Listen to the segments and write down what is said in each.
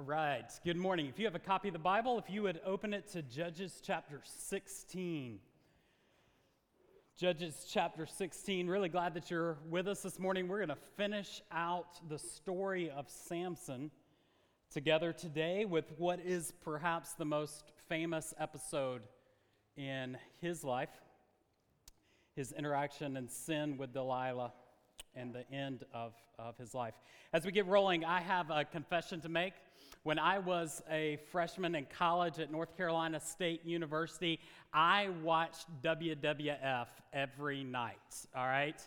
All right, good morning. If you have a copy of the Bible, if you would open it to Judges chapter 16. Judges chapter 16. Really glad that you're with us this morning. We're going to finish out the story of Samson together today with what is perhaps the most famous episode in his life his interaction and sin with Delilah and the end of, of his life. As we get rolling, I have a confession to make. When I was a freshman in college at North Carolina State University, I watched WWF every night, all right?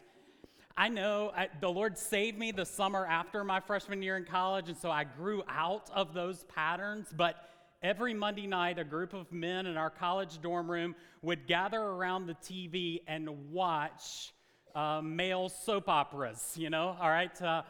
I know I, the Lord saved me the summer after my freshman year in college, and so I grew out of those patterns, but every Monday night, a group of men in our college dorm room would gather around the TV and watch uh, male soap operas, you know, all right, uh,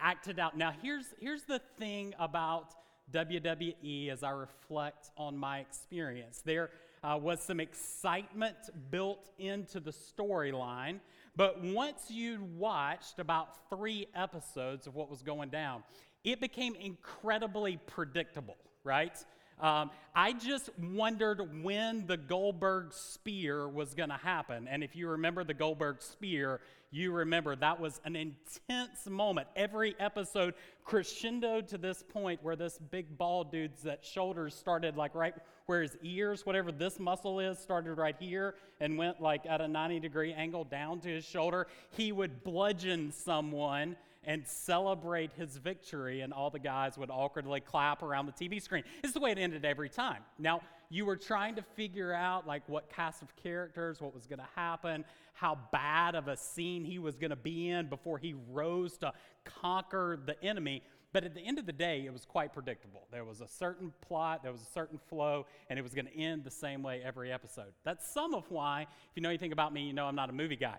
acted out. Now, here's, here's the thing about WWE as I reflect on my experience. There uh, was some excitement built into the storyline, but once you'd watched about three episodes of what was going down, it became incredibly predictable, right? Um, I just wondered when the Goldberg spear was going to happen. And if you remember the Goldberg spear, you remember that was an intense moment. Every episode crescendoed to this point where this big bald dude's that shoulders started like right where his ears, whatever this muscle is, started right here and went like at a 90 degree angle down to his shoulder. He would bludgeon someone and celebrate his victory, and all the guys would awkwardly clap around the TV screen. Is the way it ended every time. Now, you were trying to figure out like what cast of characters, what was going to happen, how bad of a scene he was going to be in before he rose to conquer the enemy. But at the end of the day, it was quite predictable. There was a certain plot, there was a certain flow, and it was going to end the same way every episode. That's some of why, if you know anything about me, you know I'm not a movie guy.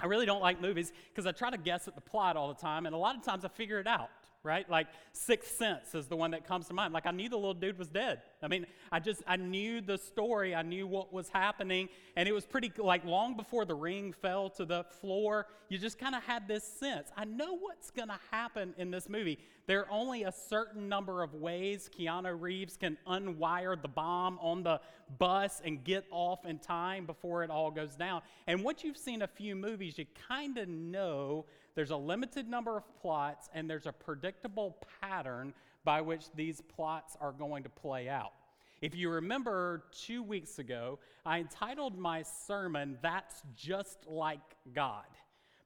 I really don't like movies because I try to guess at the plot all the time, and a lot of times I figure it out, right? Like Sixth Sense is the one that comes to mind. Like I knew the little dude was dead. I mean, I just I knew the story, I knew what was happening, and it was pretty like long before the ring fell to the floor. You just kind of had this sense. I know what's going to happen in this movie. There are only a certain number of ways Keanu Reeves can unwire the bomb on the bus and get off in time before it all goes down. And once you've seen a few movies, you kind of know there's a limited number of plots and there's a predictable pattern by which these plots are going to play out. If you remember two weeks ago, I entitled my sermon, That's Just Like God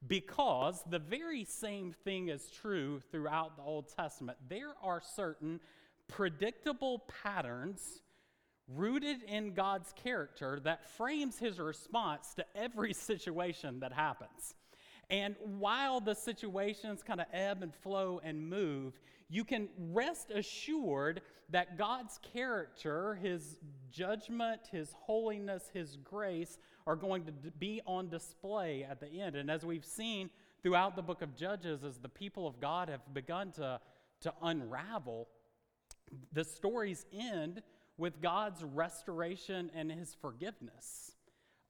because the very same thing is true throughout the Old Testament. There are certain predictable patterns rooted in God's character that frames his response to every situation that happens. And while the situations kind of ebb and flow and move, you can rest assured that God's character, his judgment, his holiness, his grace are going to be on display at the end. And as we've seen throughout the book of Judges, as the people of God have begun to, to unravel, the stories end with God's restoration and his forgiveness.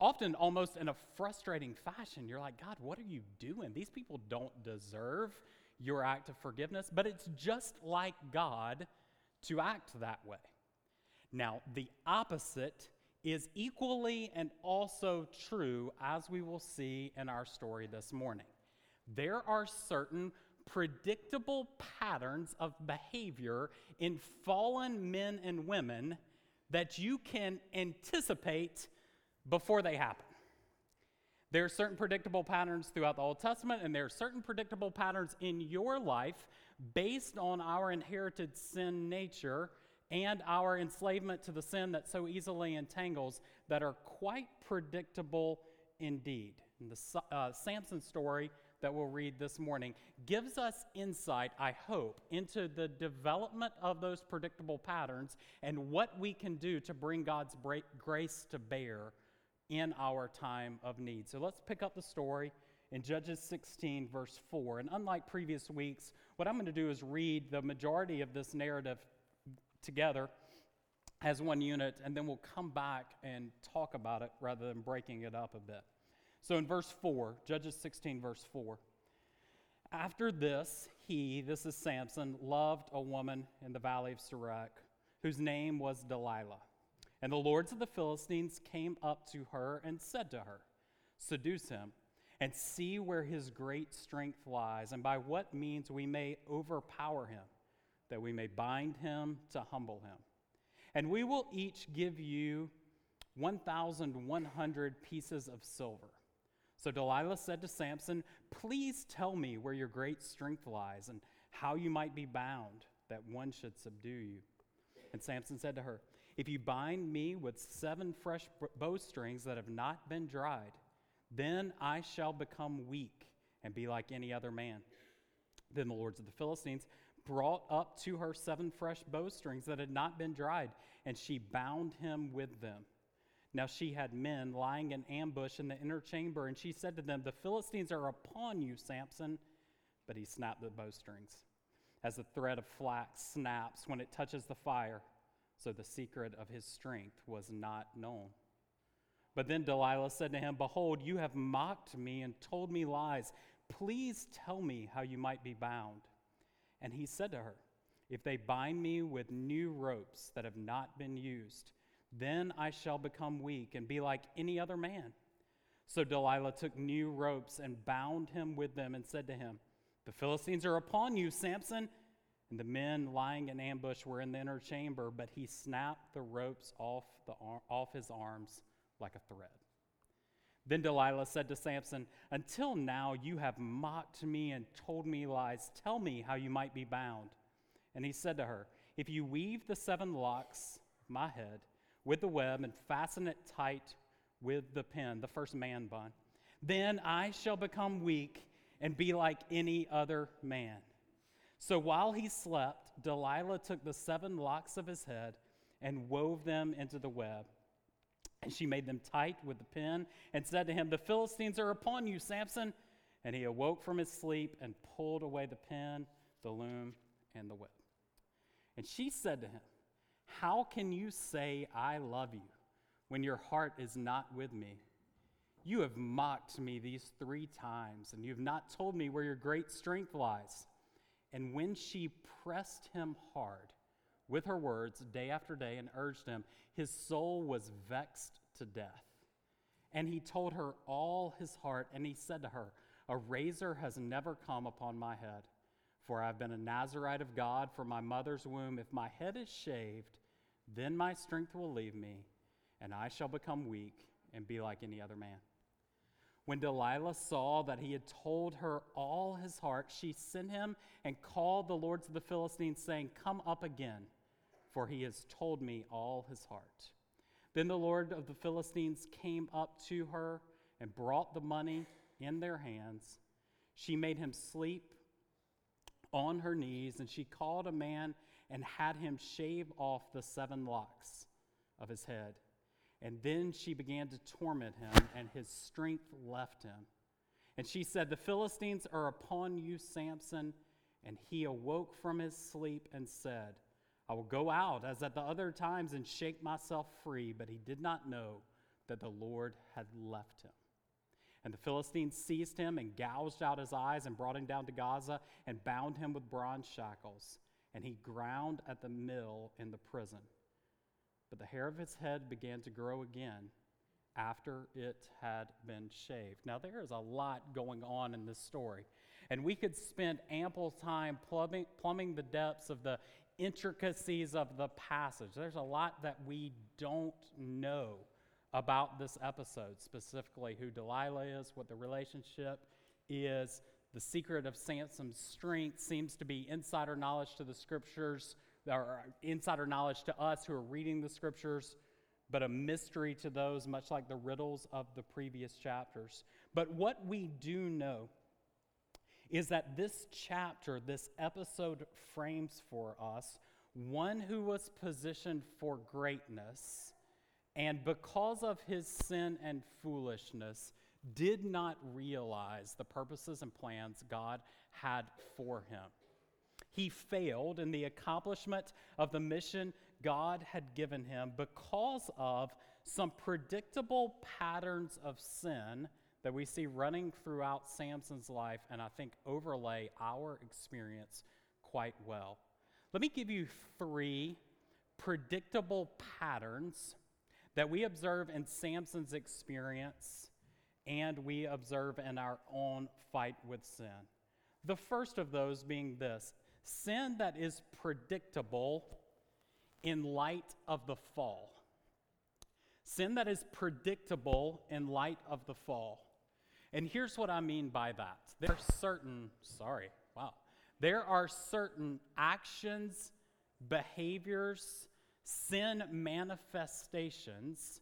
Often, almost in a frustrating fashion, you're like, God, what are you doing? These people don't deserve your act of forgiveness, but it's just like God to act that way. Now, the opposite is equally and also true, as we will see in our story this morning. There are certain predictable patterns of behavior in fallen men and women that you can anticipate before they happen. There are certain predictable patterns throughout the Old Testament, and there are certain predictable patterns in your life based on our inherited sin nature and our enslavement to the sin that so easily entangles that are quite predictable indeed. And the uh, Samson story that we'll read this morning gives us insight, I hope, into the development of those predictable patterns and what we can do to bring God's grace to bear in our time of need. So let's pick up the story in Judges 16, verse 4. And unlike previous weeks, what I'm going to do is read the majority of this narrative together as one unit, and then we'll come back and talk about it rather than breaking it up a bit. So in verse 4, Judges 16, verse 4. After this, he, this is Samson, loved a woman in the valley of Sorek, whose name was Delilah. And the lords of the Philistines came up to her and said to her, Seduce him, and see where his great strength lies, and by what means we may overpower him, that we may bind him to humble him. And we will each give you 1,100 pieces of silver. So Delilah said to Samson, Please tell me where your great strength lies and how you might be bound, that one should subdue you. And Samson said to her, If you bind me with seven fresh bowstrings that have not been dried, then I shall become weak and be like any other man. Then the lords of the Philistines brought up to her seven fresh bowstrings that had not been dried, and she bound him with them. Now she had men lying in ambush in the inner chamber, and she said to them, The Philistines are upon you, Samson. But he snapped the bowstrings. As the thread of flax snaps when it touches the fire, so the secret of his strength was not known. But then Delilah said to him, Behold, you have mocked me and told me lies. Please tell me how you might be bound. And he said to her, If they bind me with new ropes that have not been used, then I shall become weak and be like any other man. So Delilah took new ropes and bound him with them and said to him, The Philistines are upon you, Samson. And the men lying in ambush were in the inner chamber, but he snapped the ropes off, the off his arms like a thread. Then Delilah said to Samson, Until now you have mocked me and told me lies. Tell me how you might be bound. And he said to her, If you weave the seven locks of my head, with the web and fasten it tight with the pin, the first man bun. Then I shall become weak and be like any other man. So while he slept, Delilah took the seven locks of his head and wove them into the web. And she made them tight with the pin and said to him, The Philistines are upon you, Samson. And he awoke from his sleep and pulled away the pin, the loom, and the web. And she said to him, how can you say, I love you, when your heart is not with me? You have mocked me these three times, and you have not told me where your great strength lies. And when she pressed him hard with her words day after day and urged him, his soul was vexed to death. And he told her all his heart, and he said to her, A razor has never come upon my head, for I have been a Nazarite of God from my mother's womb. If my head is shaved, then my strength will leave me, and I shall become weak and be like any other man. When Delilah saw that he had told her all his heart, she sent him and called the lords of the Philistines, saying, Come up again, for he has told me all his heart. Then the Lord of the Philistines came up to her and brought the money in their hands. She made him sleep on her knees, and she called a man and had him shave off the seven locks of his head. And then she began to torment him, and his strength left him. And she said, The Philistines are upon you, Samson. And he awoke from his sleep and said, I will go out as at the other times and shake myself free. But he did not know that the Lord had left him. And the Philistines seized him and gouged out his eyes and brought him down to Gaza and bound him with bronze shackles and he ground at the mill in the prison. But the hair of his head began to grow again after it had been shaved. Now, there is a lot going on in this story, and we could spend ample time plumbing, plumbing the depths of the intricacies of the passage. There's a lot that we don't know about this episode, specifically who Delilah is, what the relationship is, the secret of Samson's strength seems to be insider knowledge to the scriptures, or insider knowledge to us who are reading the scriptures, but a mystery to those, much like the riddles of the previous chapters. But what we do know is that this chapter, this episode frames for us one who was positioned for greatness, and because of his sin and foolishness, did not realize the purposes and plans God had for him. He failed in the accomplishment of the mission God had given him because of some predictable patterns of sin that we see running throughout Samson's life and I think overlay our experience quite well. Let me give you three predictable patterns that we observe in Samson's experience and we observe in our own fight with sin. The first of those being this sin that is predictable in light of the fall. Sin that is predictable in light of the fall. And here's what I mean by that. There are certain, sorry, wow. There are certain actions, behaviors, sin manifestations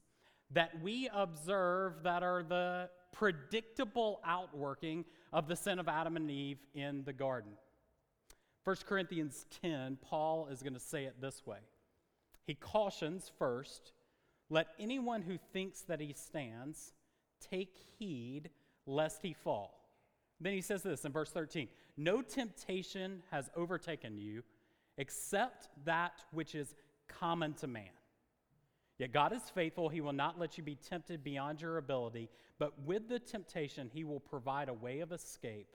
that we observe that are the predictable outworking of the sin of Adam and Eve in the garden. 1 Corinthians 10, Paul is going to say it this way. He cautions first, let anyone who thinks that he stands take heed lest he fall. Then he says this in verse 13 No temptation has overtaken you except that which is common to man. Yet God is faithful. He will not let you be tempted beyond your ability, but with the temptation, He will provide a way of escape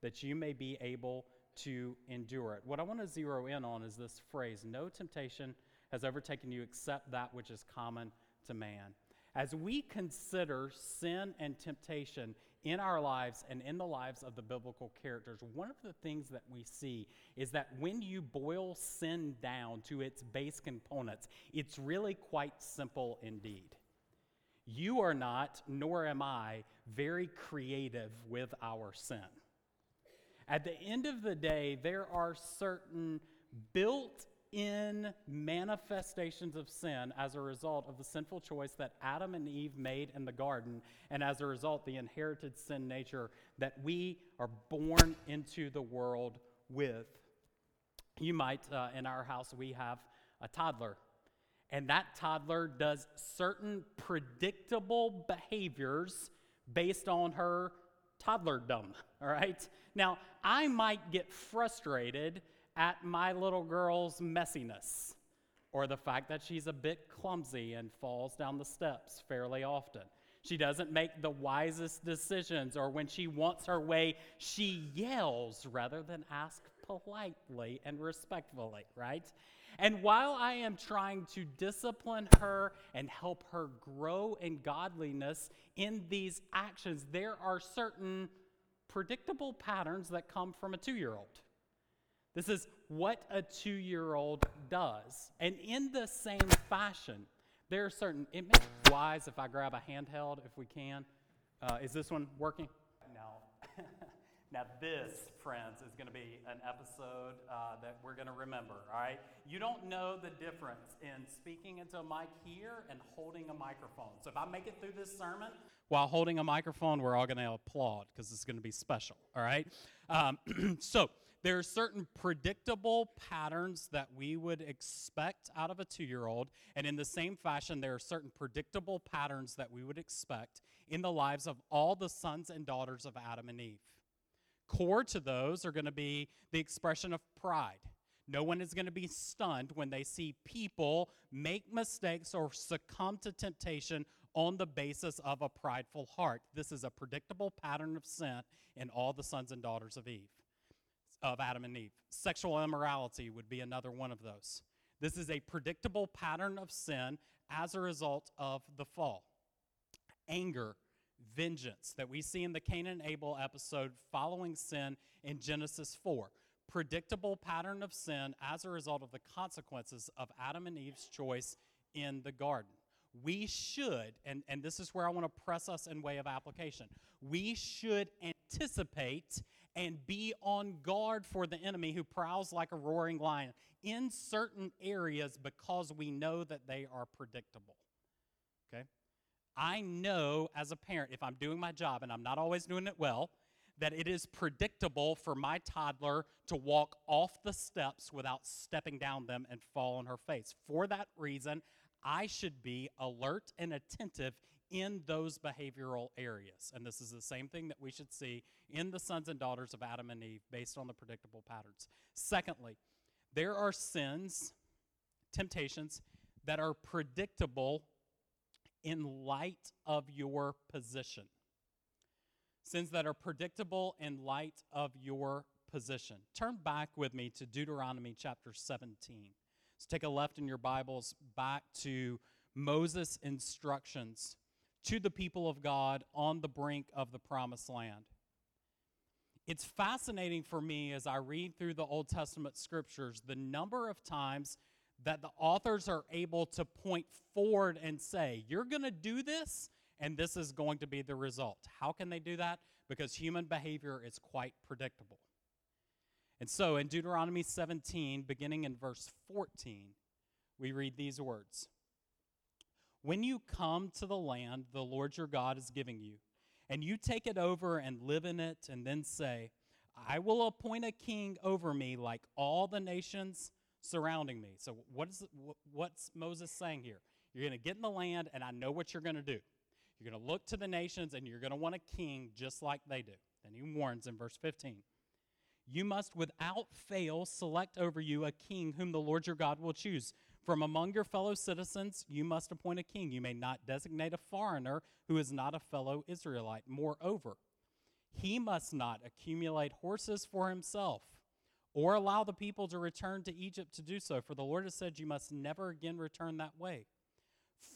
that you may be able to endure it. What I want to zero in on is this phrase no temptation has overtaken you except that which is common to man. As we consider sin and temptation in our lives and in the lives of the biblical characters, one of the things that we see is that when you boil sin down to its base components, it's really quite simple indeed. You are not, nor am I, very creative with our sin. At the end of the day, there are certain built in manifestations of sin as a result of the sinful choice that Adam and Eve made in the garden, and as a result, the inherited sin nature that we are born into the world with. You might, uh, in our house, we have a toddler, and that toddler does certain predictable behaviors based on her toddlerdom, all right? Now, I might get frustrated at my little girl's messiness or the fact that she's a bit clumsy and falls down the steps fairly often. She doesn't make the wisest decisions, or when she wants her way, she yells rather than ask politely and respectfully, right? And while I am trying to discipline her and help her grow in godliness in these actions, there are certain predictable patterns that come from a two year old. This is what a two year old does. And in the same fashion, there are certain, it may be wise if I grab a handheld if we can. Uh, is this one working? No. now, this, friends, is going to be an episode uh, that we're going to remember, all right? You don't know the difference in speaking into a mic here and holding a microphone. So if I make it through this sermon while holding a microphone, we're all going to applaud because it's going to be special, all right? Um, so, there are certain predictable patterns that we would expect out of a two year old. And in the same fashion, there are certain predictable patterns that we would expect in the lives of all the sons and daughters of Adam and Eve. Core to those are going to be the expression of pride. No one is going to be stunned when they see people make mistakes or succumb to temptation on the basis of a prideful heart. This is a predictable pattern of sin in all the sons and daughters of Eve of Adam and Eve. Sexual immorality would be another one of those. This is a predictable pattern of sin as a result of the fall. Anger, vengeance that we see in the Cain and Abel episode following sin in Genesis 4. Predictable pattern of sin as a result of the consequences of Adam and Eve's choice in the garden. We should, and, and this is where I want to press us in way of application, we should anticipate and be on guard for the enemy who prowls like a roaring lion in certain areas because we know that they are predictable. Okay? I know as a parent, if I'm doing my job and I'm not always doing it well, that it is predictable for my toddler to walk off the steps without stepping down them and fall on her face. For that reason, I should be alert and attentive in those behavioral areas. And this is the same thing that we should see in the sons and daughters of Adam and Eve based on the predictable patterns. Secondly, there are sins, temptations that are predictable in light of your position. Sins that are predictable in light of your position. Turn back with me to Deuteronomy chapter 17. Let's take a left in your Bibles back to Moses' instructions to the people of God on the brink of the promised land. It's fascinating for me as I read through the Old Testament scriptures the number of times that the authors are able to point forward and say, You're going to do this, and this is going to be the result. How can they do that? Because human behavior is quite predictable. And so in Deuteronomy 17, beginning in verse 14, we read these words When you come to the land the Lord your God is giving you, and you take it over and live in it, and then say, I will appoint a king over me like all the nations surrounding me. So, what is, what's Moses saying here? You're going to get in the land, and I know what you're going to do. You're going to look to the nations, and you're going to want a king just like they do. Then he warns in verse 15 You must without fail select over you a king whom the Lord your God will choose. From among your fellow citizens, you must appoint a king. You may not designate a foreigner who is not a fellow Israelite. Moreover, he must not accumulate horses for himself or allow the people to return to Egypt to do so, for the Lord has said, You must never again return that way.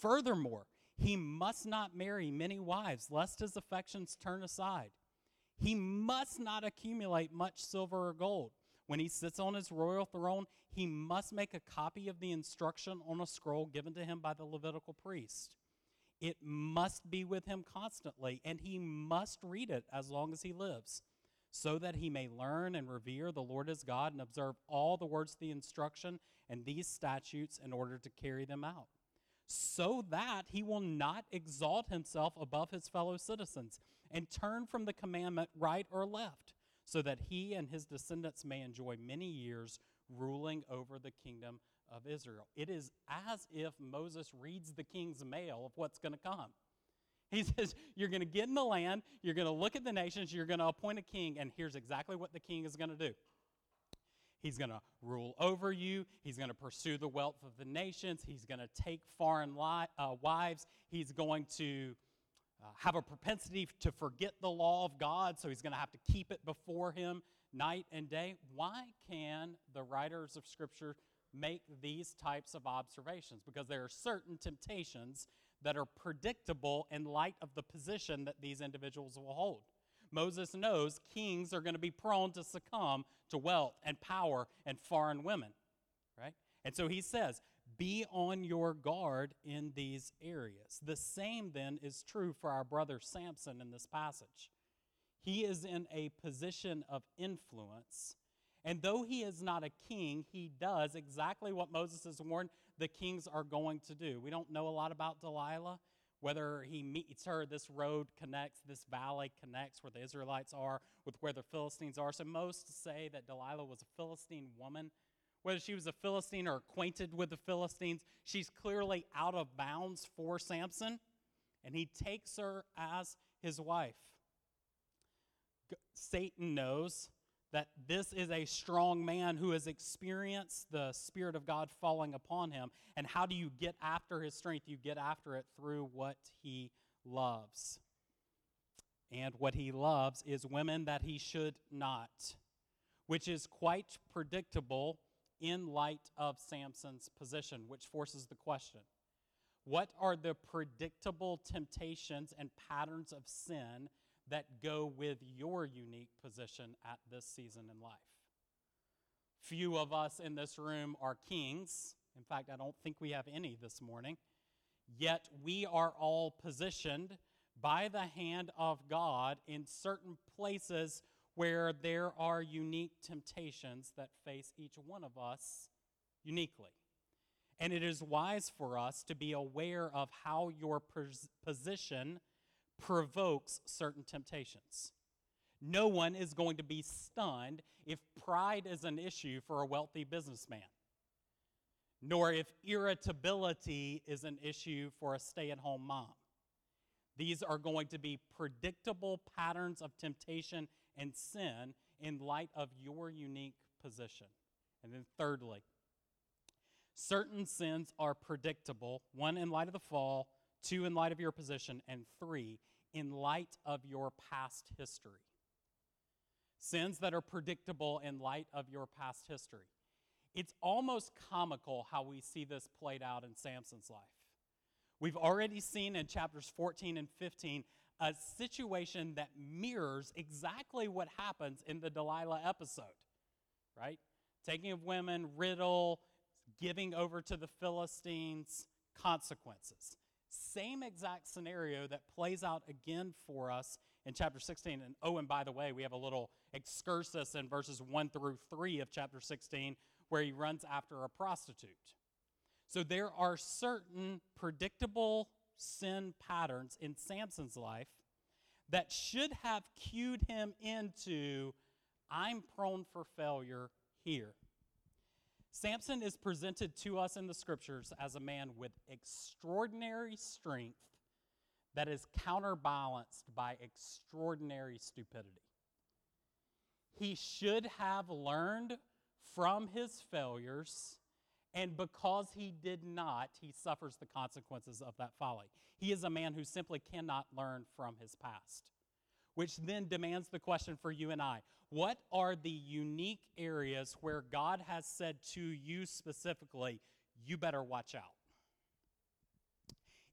Furthermore, he must not marry many wives, lest his affections turn aside. He must not accumulate much silver or gold. When he sits on his royal throne, he must make a copy of the instruction on a scroll given to him by the Levitical priest. It must be with him constantly, and he must read it as long as he lives so that he may learn and revere the Lord his God and observe all the words of the instruction and these statutes in order to carry them out, so that he will not exalt himself above his fellow citizens and turn from the commandment right or left, so that he and his descendants may enjoy many years ruling over the kingdom of Israel. It is as if Moses reads the king's mail of what's going to come. He says, You're going to get in the land, you're going to look at the nations, you're going to appoint a king, and here's exactly what the king is going to do. He's going to rule over you. He's going to pursue the wealth of the nations. He's going to take foreign li- uh, wives. He's going to uh, have a propensity to forget the law of God, so he's going to have to keep it before him night and day. Why can the writers of Scripture make these types of observations? Because there are certain temptations that are predictable in light of the position that these individuals will hold. Moses knows kings are going to be prone to succumb to wealth and power and foreign women, right? And so he says, be on your guard in these areas. The same then is true for our brother Samson in this passage. He is in a position of influence. And though he is not a king, he does exactly what Moses has warned the kings are going to do. We don't know a lot about Delilah, whether he meets her, this road connects, this valley connects where the Israelites are with where the Philistines are. So most say that Delilah was a Philistine woman. Whether she was a Philistine or acquainted with the Philistines, she's clearly out of bounds for Samson, and he takes her as his wife. Satan knows that this is a strong man who has experienced the Spirit of God falling upon him. And how do you get after his strength? You get after it through what he loves. And what he loves is women that he should not, which is quite predictable in light of Samson's position, which forces the question What are the predictable temptations and patterns of sin that go with your unique position at this season in life. Few of us in this room are kings. In fact, I don't think we have any this morning. Yet we are all positioned by the hand of God in certain places where there are unique temptations that face each one of us uniquely. And it is wise for us to be aware of how your position provokes certain temptations. No one is going to be stunned if pride is an issue for a wealthy businessman, nor if irritability is an issue for a stay at home mom. These are going to be predictable patterns of temptation and sin in light of your unique position. And then, thirdly, certain sins are predictable one, in light of the fall, two, in light of your position, and three, in light of your past history. Sins that are predictable in light of your past history. It's almost comical how we see this played out in Samson's life. We've already seen in chapters 14 and 15 a situation that mirrors exactly what happens in the Delilah episode, right? Taking of women, riddle, giving over to the Philistines, consequences. Same exact scenario that plays out again for us in chapter 16. And oh, and by the way, we have a little excursus in verses 1 through 3 of chapter 16 where he runs after a prostitute. So there are certain predictable sin patterns in Samson's life that should have cued him into I'm prone for failure here. Samson is presented to us in the scriptures as a man with extraordinary strength that is counterbalanced by extraordinary stupidity. He should have learned from his failures, and because he did not, he suffers the consequences of that folly. He is a man who simply cannot learn from his past, which then demands the question for you and I what are the unique areas where God has said to you specifically, you better watch out?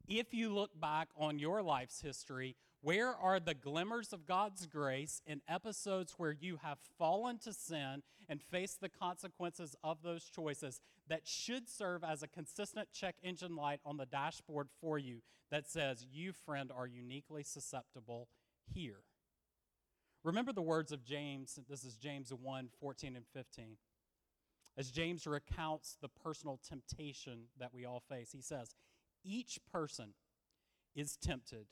If you look back on your life's history, where are the glimmers of God's grace in episodes where you have fallen to sin and faced the consequences of those choices that should serve as a consistent check engine light on the dashboard for you that says, You, friend, are uniquely susceptible here? Remember the words of James. This is James 1 14 and 15. As James recounts the personal temptation that we all face, he says, Each person is tempted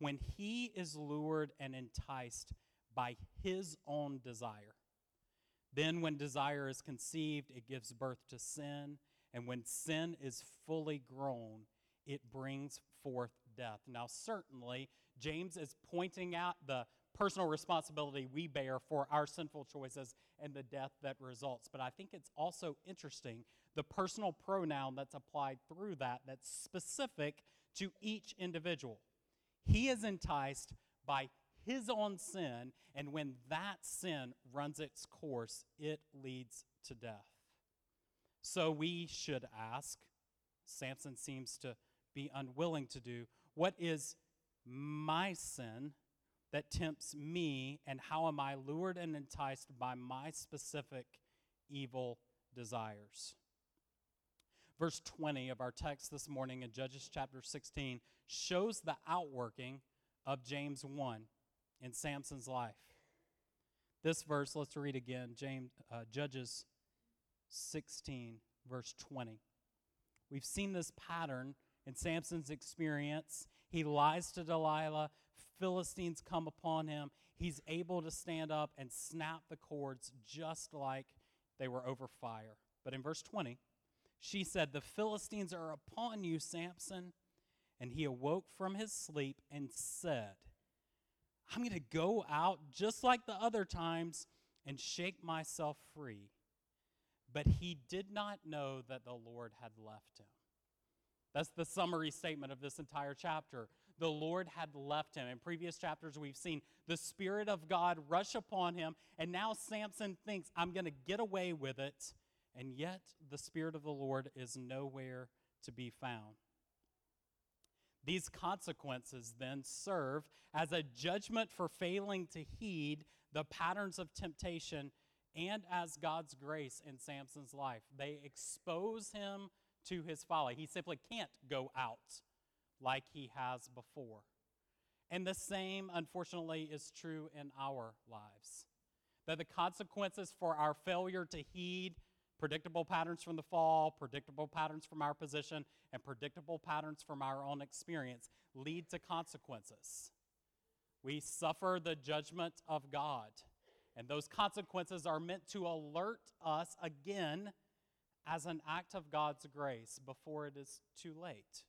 when he is lured and enticed by his own desire. Then, when desire is conceived, it gives birth to sin. And when sin is fully grown, it brings forth death. Now, certainly, James is pointing out the personal responsibility we bear for our sinful choices and the death that results. But I think it's also interesting the personal pronoun that's applied through that that's specific to each individual. He is enticed by his own sin, and when that sin runs its course, it leads to death. So we should ask, Samson seems to be unwilling to do, what is my sin that tempts me, and how am I lured and enticed by my specific evil desires? Verse 20 of our text this morning in Judges chapter 16 shows the outworking of James 1 in Samson's life. This verse, let's read again James, uh, Judges 16, verse 20. We've seen this pattern in Samson's experience. He lies to Delilah, Philistines come upon him. He's able to stand up and snap the cords just like they were over fire. But in verse 20, she said, The Philistines are upon you, Samson. And he awoke from his sleep and said, I'm going to go out just like the other times and shake myself free. But he did not know that the Lord had left him. That's the summary statement of this entire chapter the Lord had left him. In previous chapters, we've seen the Spirit of God rush upon him, and now Samson thinks, I'm going to get away with it, and yet the Spirit of the Lord is nowhere to be found. These consequences then serve as a judgment for failing to heed the patterns of temptation and as God's grace in Samson's life. They expose him to his folly. He simply can't go out like he has before. And the same, unfortunately, is true in our lives. That the consequences for our failure to heed predictable patterns from the fall, predictable patterns from our position, and predictable patterns from our own experience lead to consequences. We suffer the judgment of God. And those consequences are meant to alert us again as an act of God's grace before it is too late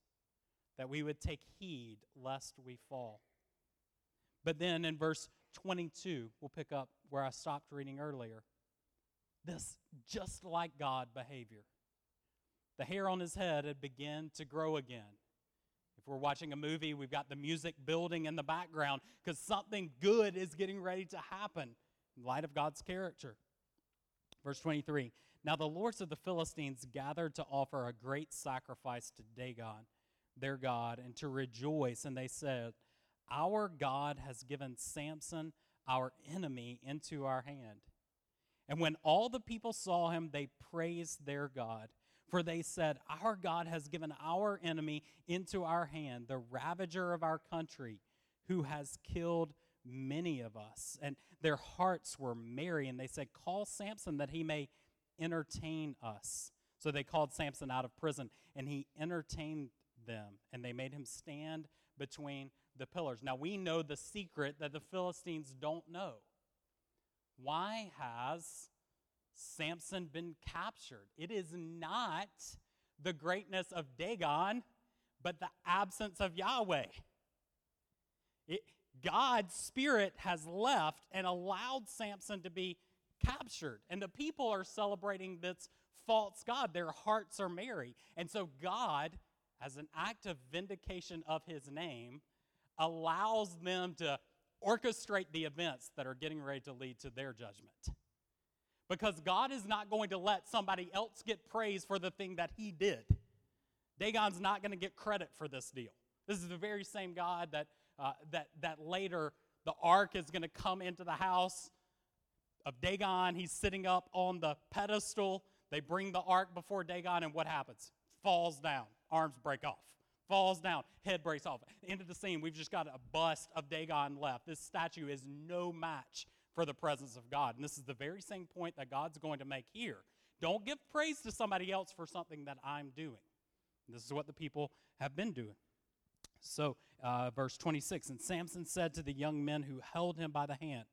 that we would take heed lest we fall. But then in verse 22, we'll pick up where I stopped reading earlier. This just like God behavior. The hair on his head had begun to grow again. If we're watching a movie, we've got the music building in the background because something good is getting ready to happen in light of God's character. Verse 23 Now the lords of the Philistines gathered to offer a great sacrifice to Dagon, their God, and to rejoice. And they said, Our God has given Samson, our enemy, into our hand. And when all the people saw him, they praised their God. For they said, Our God has given our enemy into our hand, the ravager of our country, who has killed many of us. And their hearts were merry, and they said, Call Samson that he may entertain us. So they called Samson out of prison, and he entertained them, and they made him stand between the pillars. Now we know the secret that the Philistines don't know. Why has Samson been captured? It is not the greatness of Dagon, but the absence of Yahweh. It, God's spirit has left and allowed Samson to be captured. And the people are celebrating this false God. Their hearts are merry. And so God, as an act of vindication of his name, allows them to orchestrate the events that are getting ready to lead to their judgment. Because God is not going to let somebody else get praise for the thing that he did. Dagon's not going to get credit for this deal. This is the very same God that uh, that, that later the ark is going to come into the house of Dagon. He's sitting up on the pedestal. They bring the ark before Dagon, and what happens? Falls down. Arms break off. Falls down. Head breaks off. End of the scene. We've just got a bust of Dagon left. This statue is no match for the presence of God. And this is the very same point that God's going to make here. Don't give praise to somebody else for something that I'm doing. This is what the people have been doing. So, uh, verse 26 And Samson said to the young men who held him by the hand,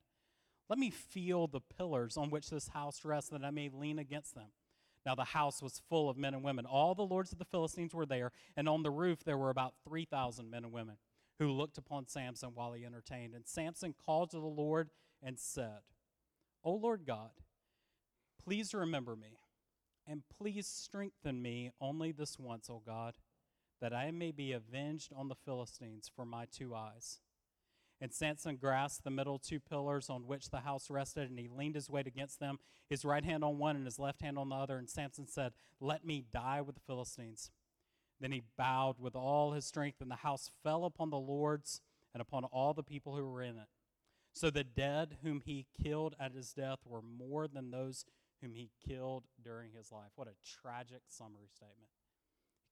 Let me feel the pillars on which this house rests, that I may lean against them. Now the house was full of men and women. All the lords of the Philistines were there, and on the roof there were about 3,000 men and women who looked upon Samson while he entertained. And Samson called to the Lord and said, O Lord God, please remember me, and please strengthen me only this once, O God that I may be avenged on the Philistines for my two eyes. And Samson grasped the middle two pillars on which the house rested, and he leaned his weight against them, his right hand on one and his left hand on the other. And Samson said, Let me die with the Philistines. Then he bowed with all his strength, and the house fell upon the lords and upon all the people who were in it. So the dead whom he killed at his death were more than those whom he killed during his life. What a tragic summary statement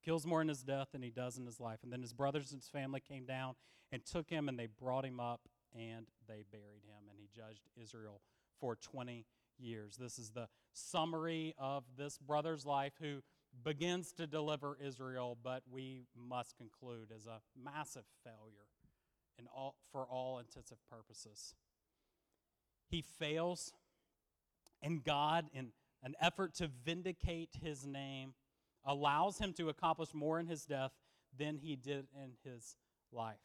kills more in his death than he does in his life. And then his brothers and his family came down and took him, and they brought him up and they buried him. And he judged Israel for 20 years. This is the summary of this brother's life who begins to deliver Israel, but we must conclude as a massive failure in all, for all intensive purposes. He fails, and God, in an effort to vindicate his name, allows him to accomplish more in his death than he did in his life.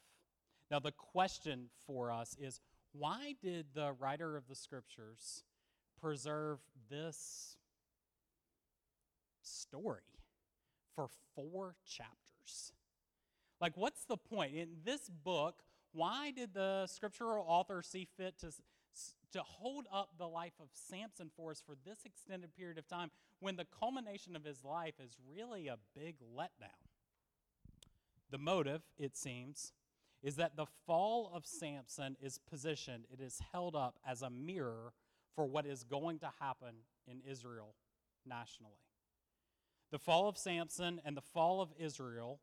Now, the question for us is why did the writer of the scriptures preserve this story for four chapters? Like, what's the point? In this book, why did the scriptural author see fit to to hold up the life of Samson for us for this extended period of time when the culmination of his life is really a big letdown. The motive, it seems, is that the fall of Samson is positioned, it is held up as a mirror for what is going to happen in Israel nationally. The fall of Samson and the fall of Israel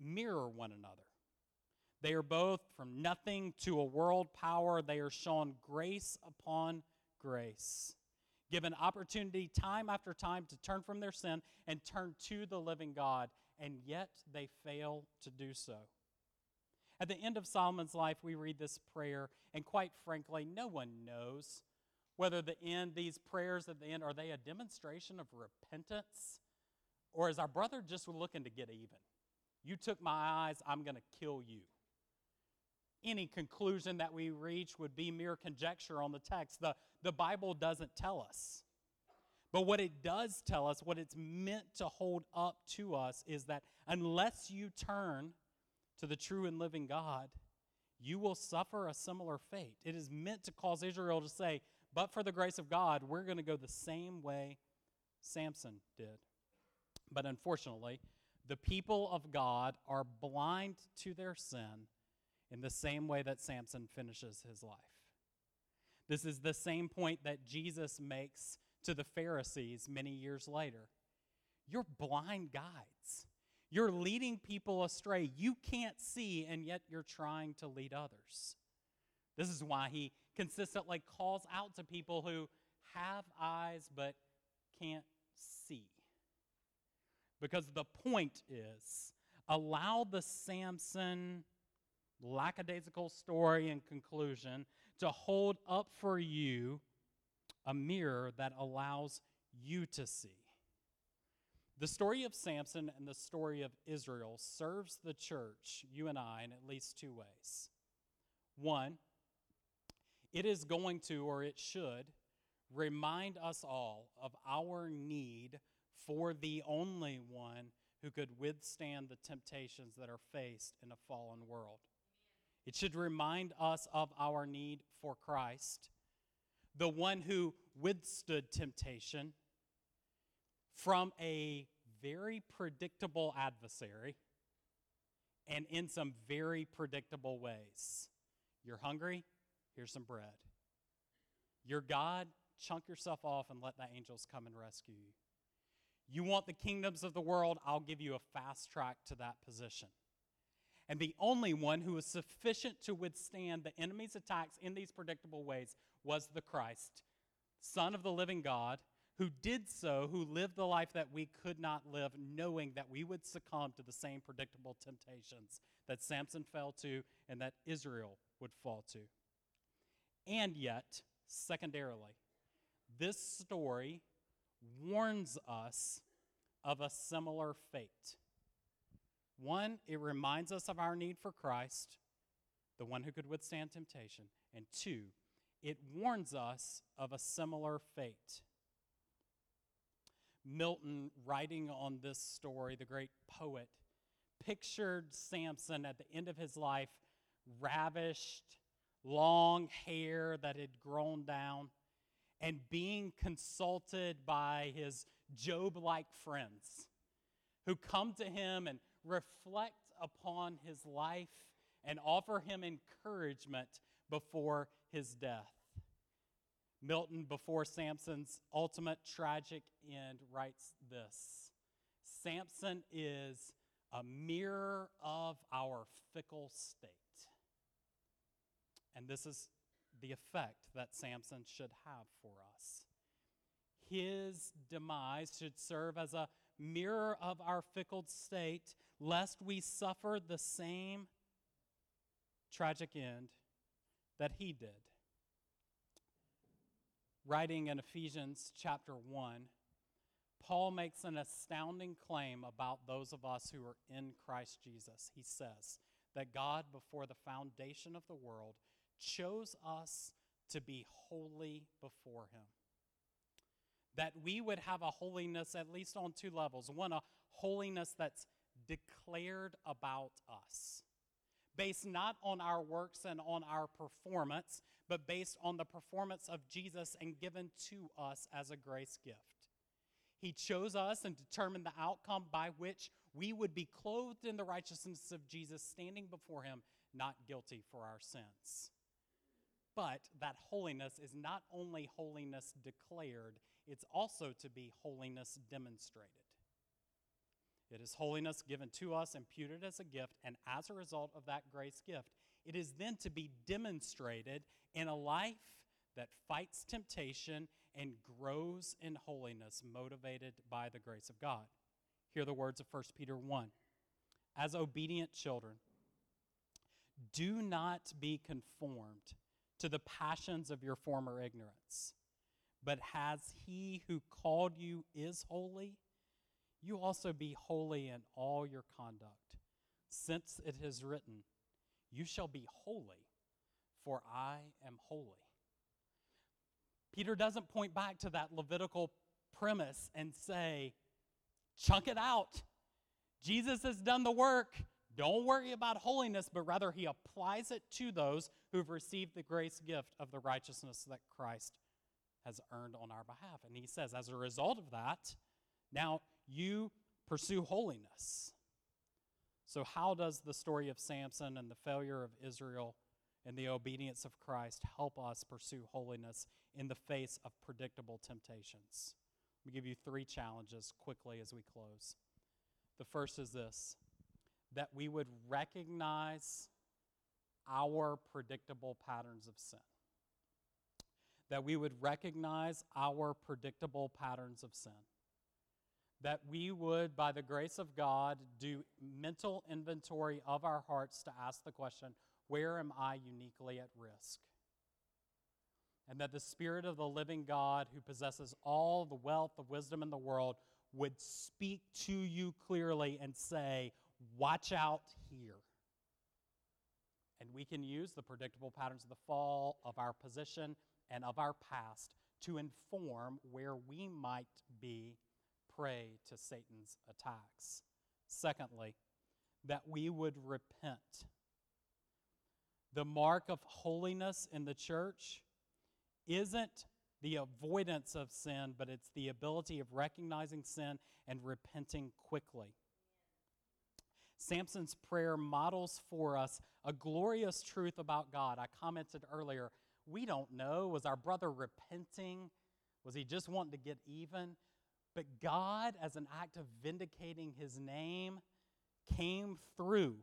mirror one another. They are both from nothing to a world power. They are shown grace upon grace, given opportunity time after time to turn from their sin and turn to the living God, and yet they fail to do so. At the end of Solomon's life, we read this prayer, and quite frankly, no one knows whether the end, these prayers at the end, are they a demonstration of repentance, or is our brother just looking to get even? You took my eyes, I'm going to kill you any conclusion that we reach would be mere conjecture on the text. The, the Bible doesn't tell us. But what it does tell us, what it's meant to hold up to us, is that unless you turn to the true and living God, you will suffer a similar fate. It is meant to cause Israel to say, but for the grace of God, we're going to go the same way Samson did. But unfortunately, the people of God are blind to their sin in the same way that Samson finishes his life. This is the same point that Jesus makes to the Pharisees many years later. You're blind guides. You're leading people astray. You can't see, and yet you're trying to lead others. This is why he consistently calls out to people who have eyes but can't see. Because the point is allow the Samson lackadaisical story and conclusion to hold up for you a mirror that allows you to see. The story of Samson and the story of Israel serves the church, you and I, in at least two ways. One, it is going to, or it should, remind us all of our need for the only one who could withstand the temptations that are faced in a fallen world. It should remind us of our need for Christ, the one who withstood temptation from a very predictable adversary and in some very predictable ways. You're hungry? Here's some bread. You're God? Chunk yourself off and let the angels come and rescue you. You want the kingdoms of the world? I'll give you a fast track to that position. And the only one who was sufficient to withstand the enemy's attacks in these predictable ways was the Christ, Son of the living God, who did so, who lived the life that we could not live, knowing that we would succumb to the same predictable temptations that Samson fell to and that Israel would fall to. And yet, secondarily, this story warns us of a similar fate. One, it reminds us of our need for Christ, the one who could withstand temptation. And two, it warns us of a similar fate. Milton, writing on this story, the great poet, pictured Samson at the end of his life, ravished, long hair that had grown down, and being consulted by his Job like friends who come to him and reflect upon his life and offer him encouragement before his death. Milton, before Samson's ultimate tragic end, writes this Samson is a mirror of our fickle state. And this is the effect that Samson should have for us. His demise should serve as a mirror of our fickle state, lest we suffer the same tragic end that he did. Writing in Ephesians chapter 1, Paul makes an astounding claim about those of us who are in Christ Jesus. He says that God, before the foundation of the world, chose us to be holy before him that we would have a holiness at least on two levels. One, a holiness that's declared about us, based not on our works and on our performance, but based on the performance of Jesus and given to us as a grace gift. He chose us and determined the outcome by which we would be clothed in the righteousness of Jesus, standing before Him, not guilty for our sins. But that holiness is not only holiness declared, it's also to be holiness demonstrated. It is holiness given to us, imputed as a gift, and as a result of that grace gift, it is then to be demonstrated in a life that fights temptation and grows in holiness, motivated by the grace of God. Hear the words of 1 Peter 1. As obedient children, do not be conformed to the passions of your former ignorance. But as he who called you is holy, you also be holy in all your conduct, since it is written, You shall be holy, for I am holy. Peter doesn't point back to that Levitical premise and say, chunk it out. Jesus has done the work. Don't worry about holiness, but rather he applies it to those who've received the grace gift of the righteousness that Christ has earned on our behalf. And he says, as a result of that, now you pursue holiness. So, how does the story of Samson and the failure of Israel and the obedience of Christ help us pursue holiness in the face of predictable temptations? Let me give you three challenges quickly as we close. The first is this that we would recognize our predictable patterns of sin. That we would recognize our predictable patterns of sin that we would, by the grace of God, do mental inventory of our hearts to ask the question where am I uniquely at risk? And that the Spirit of the living God, who possesses all the wealth, of wisdom in the world, would speak to you clearly and say, Watch out here. And we can use the predictable patterns of the fall, of our position, and of our past to inform where we might be prey to Satan's attacks. Secondly, that we would repent. The mark of holiness in the church isn't the avoidance of sin, but it's the ability of recognizing sin and repenting quickly. Samson's prayer models for us a glorious truth about God. I commented earlier, we don't know. Was our brother repenting? Was he just wanting to get even? But God, as an act of vindicating his name, came through.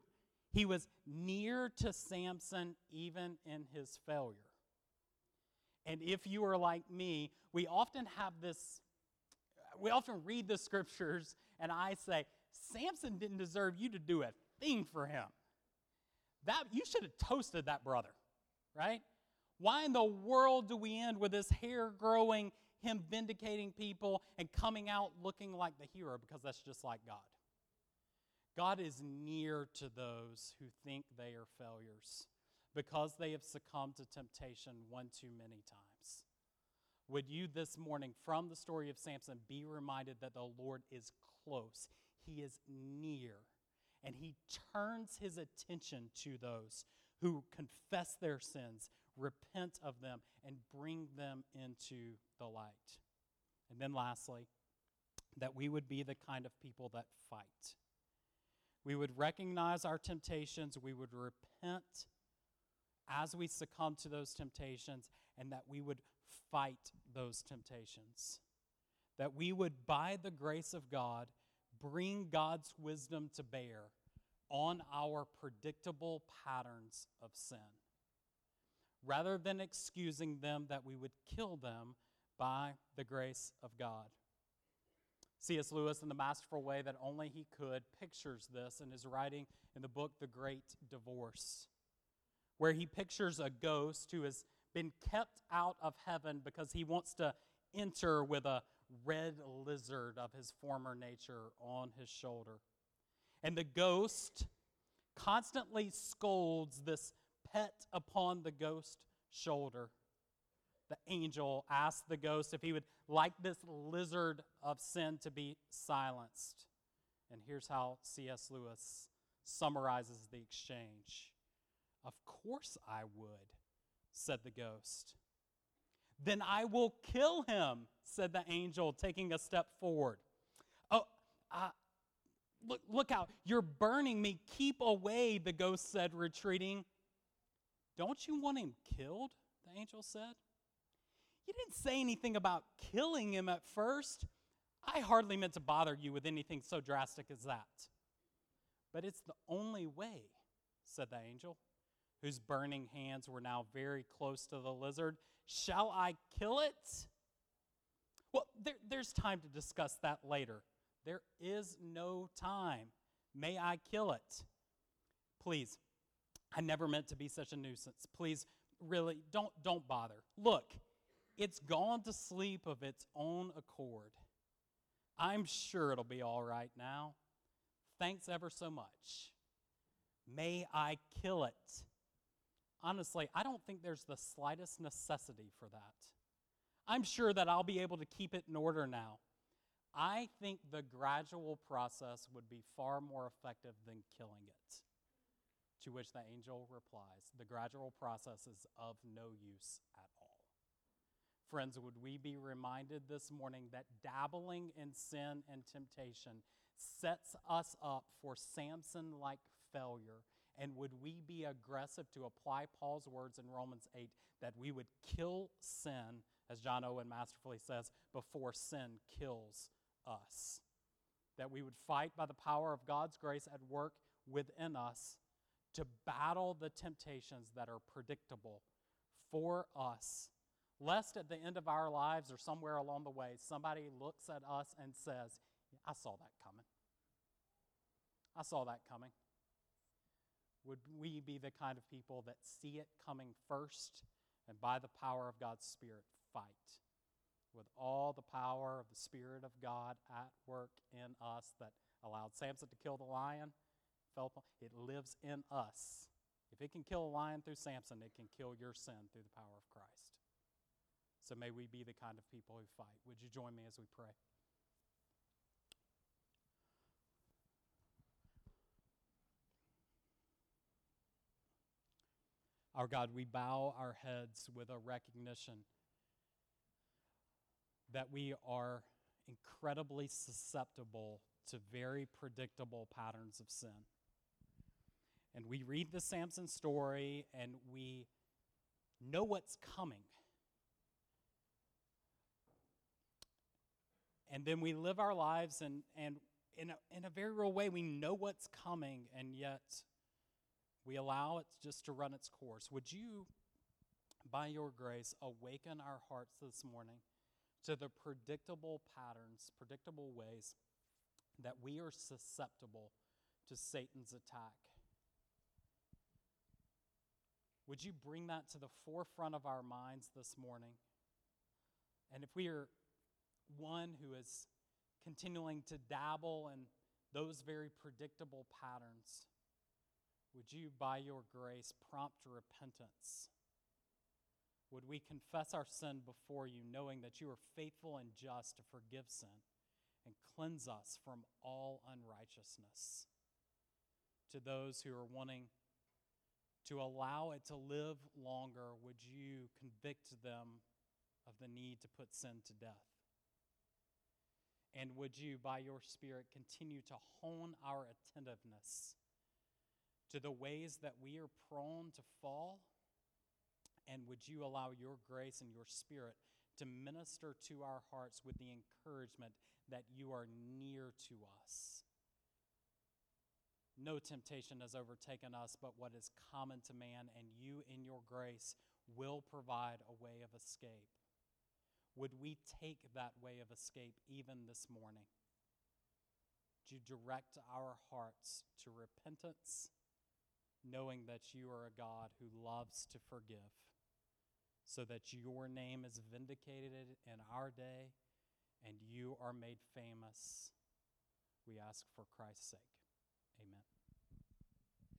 He was near to Samson even in his failure. And if you are like me, we often have this, we often read the scriptures, and I say, Samson didn't deserve you to do a thing for him. That you should have toasted that brother, right? Why in the world do we end with his hair growing him vindicating people and coming out looking like the hero because that's just like God. God is near to those who think they are failures because they have succumbed to temptation one too many times. Would you this morning, from the story of Samson, be reminded that the Lord is close? He is near, and He turns His attention to those who confess their sins, repent of them, and bring them into the light. And then lastly, that we would be the kind of people that fight. We would recognize our temptations, we would repent as we succumb to those temptations, and that we would fight those temptations. That we would, by the grace of God, bring God's wisdom to bear on our predictable patterns of sin. Rather than excusing them, that we would kill them by the grace of God. C.S. Lewis, in the masterful way that only he could, pictures this in his writing in the book The Great Divorce, where he pictures a ghost who has been kept out of heaven because he wants to enter with a red lizard of his former nature on his shoulder. And the ghost constantly scolds this pet upon the ghost's shoulder the angel asked the ghost if he would like this lizard of sin to be silenced. And here's how C.S. Lewis summarizes the exchange Of course I would, said the ghost. Then I will kill him, said the angel, taking a step forward. Oh, look, look out, you're burning me. Keep away, the ghost said, retreating. Don't you want him killed? The angel said. You didn't say anything about killing him at first. I hardly meant to bother you with anything so drastic as that. But it's the only way, said the angel, whose burning hands were now very close to the lizard. Shall I kill it? Well, there, there's time to discuss that later. There is no time. May I kill it? Please, I never meant to be such a nuisance. Please, really, don't, don't bother. Look, it's gone to sleep of its own accord. I'm sure it'll be all right now. Thanks ever so much. May I kill it? Honestly, I don't think there's the slightest necessity for that. I'm sure that I'll be able to keep it in order now. I think the gradual process would be far more effective than killing it. To which the angel replies, The gradual process is of no use at all. Friends, would we be reminded this morning that dabbling in sin and temptation sets us up for Samson like failure? And would we be aggressive to apply Paul's words in Romans 8 that we would kill sin, as John Owen masterfully says, before sin kills us? That we would fight by the power of God's grace at work within us to battle the temptations that are predictable for us, lest at the end of our lives or somewhere along the way, somebody looks at us and says, I saw that coming. I saw that coming. Would we be the kind of people that see it coming first and by the power of God's Spirit fight? With all the power of the Spirit of God at work in us that allowed Samson to kill the lion it lives in us. If it can kill a lion through Samson, it can kill your sin through the power of Christ. So may we be the kind of people who fight. Would you join me as we pray? Our God, we bow our heads with a recognition that we are incredibly susceptible to very predictable patterns of sin and we read the Samson story and we know what's coming. And then we live our lives, and, and in, a, in a very real way, we know what's coming, and yet we allow it just to run its course. Would you, by your grace, awaken our hearts this morning to the predictable patterns, predictable ways that we are susceptible to Satan's attack? Would you bring that to the forefront of our minds this morning? And if we are one who is continuing to dabble in those very predictable patterns, would you, by your grace, prompt repentance? Would we confess our sin before you, knowing that you are faithful and just to forgive sin and cleanse us from all unrighteousness? To those who are wanting to allow it to live longer, would you convict them of the need to put sin to death? And would you, by your Spirit, continue to hone our attentiveness to the ways that we are prone to fall? And would you allow your grace and your Spirit to minister to our hearts with the encouragement that you are near to us? No temptation has overtaken us but what is common to man, and you, in your grace, will provide a way of escape. Would we take that way of escape even this morning? To direct our hearts to repentance, knowing that you are a God who loves to forgive, so that your name is vindicated in our day and you are made famous. We ask for Christ's sake.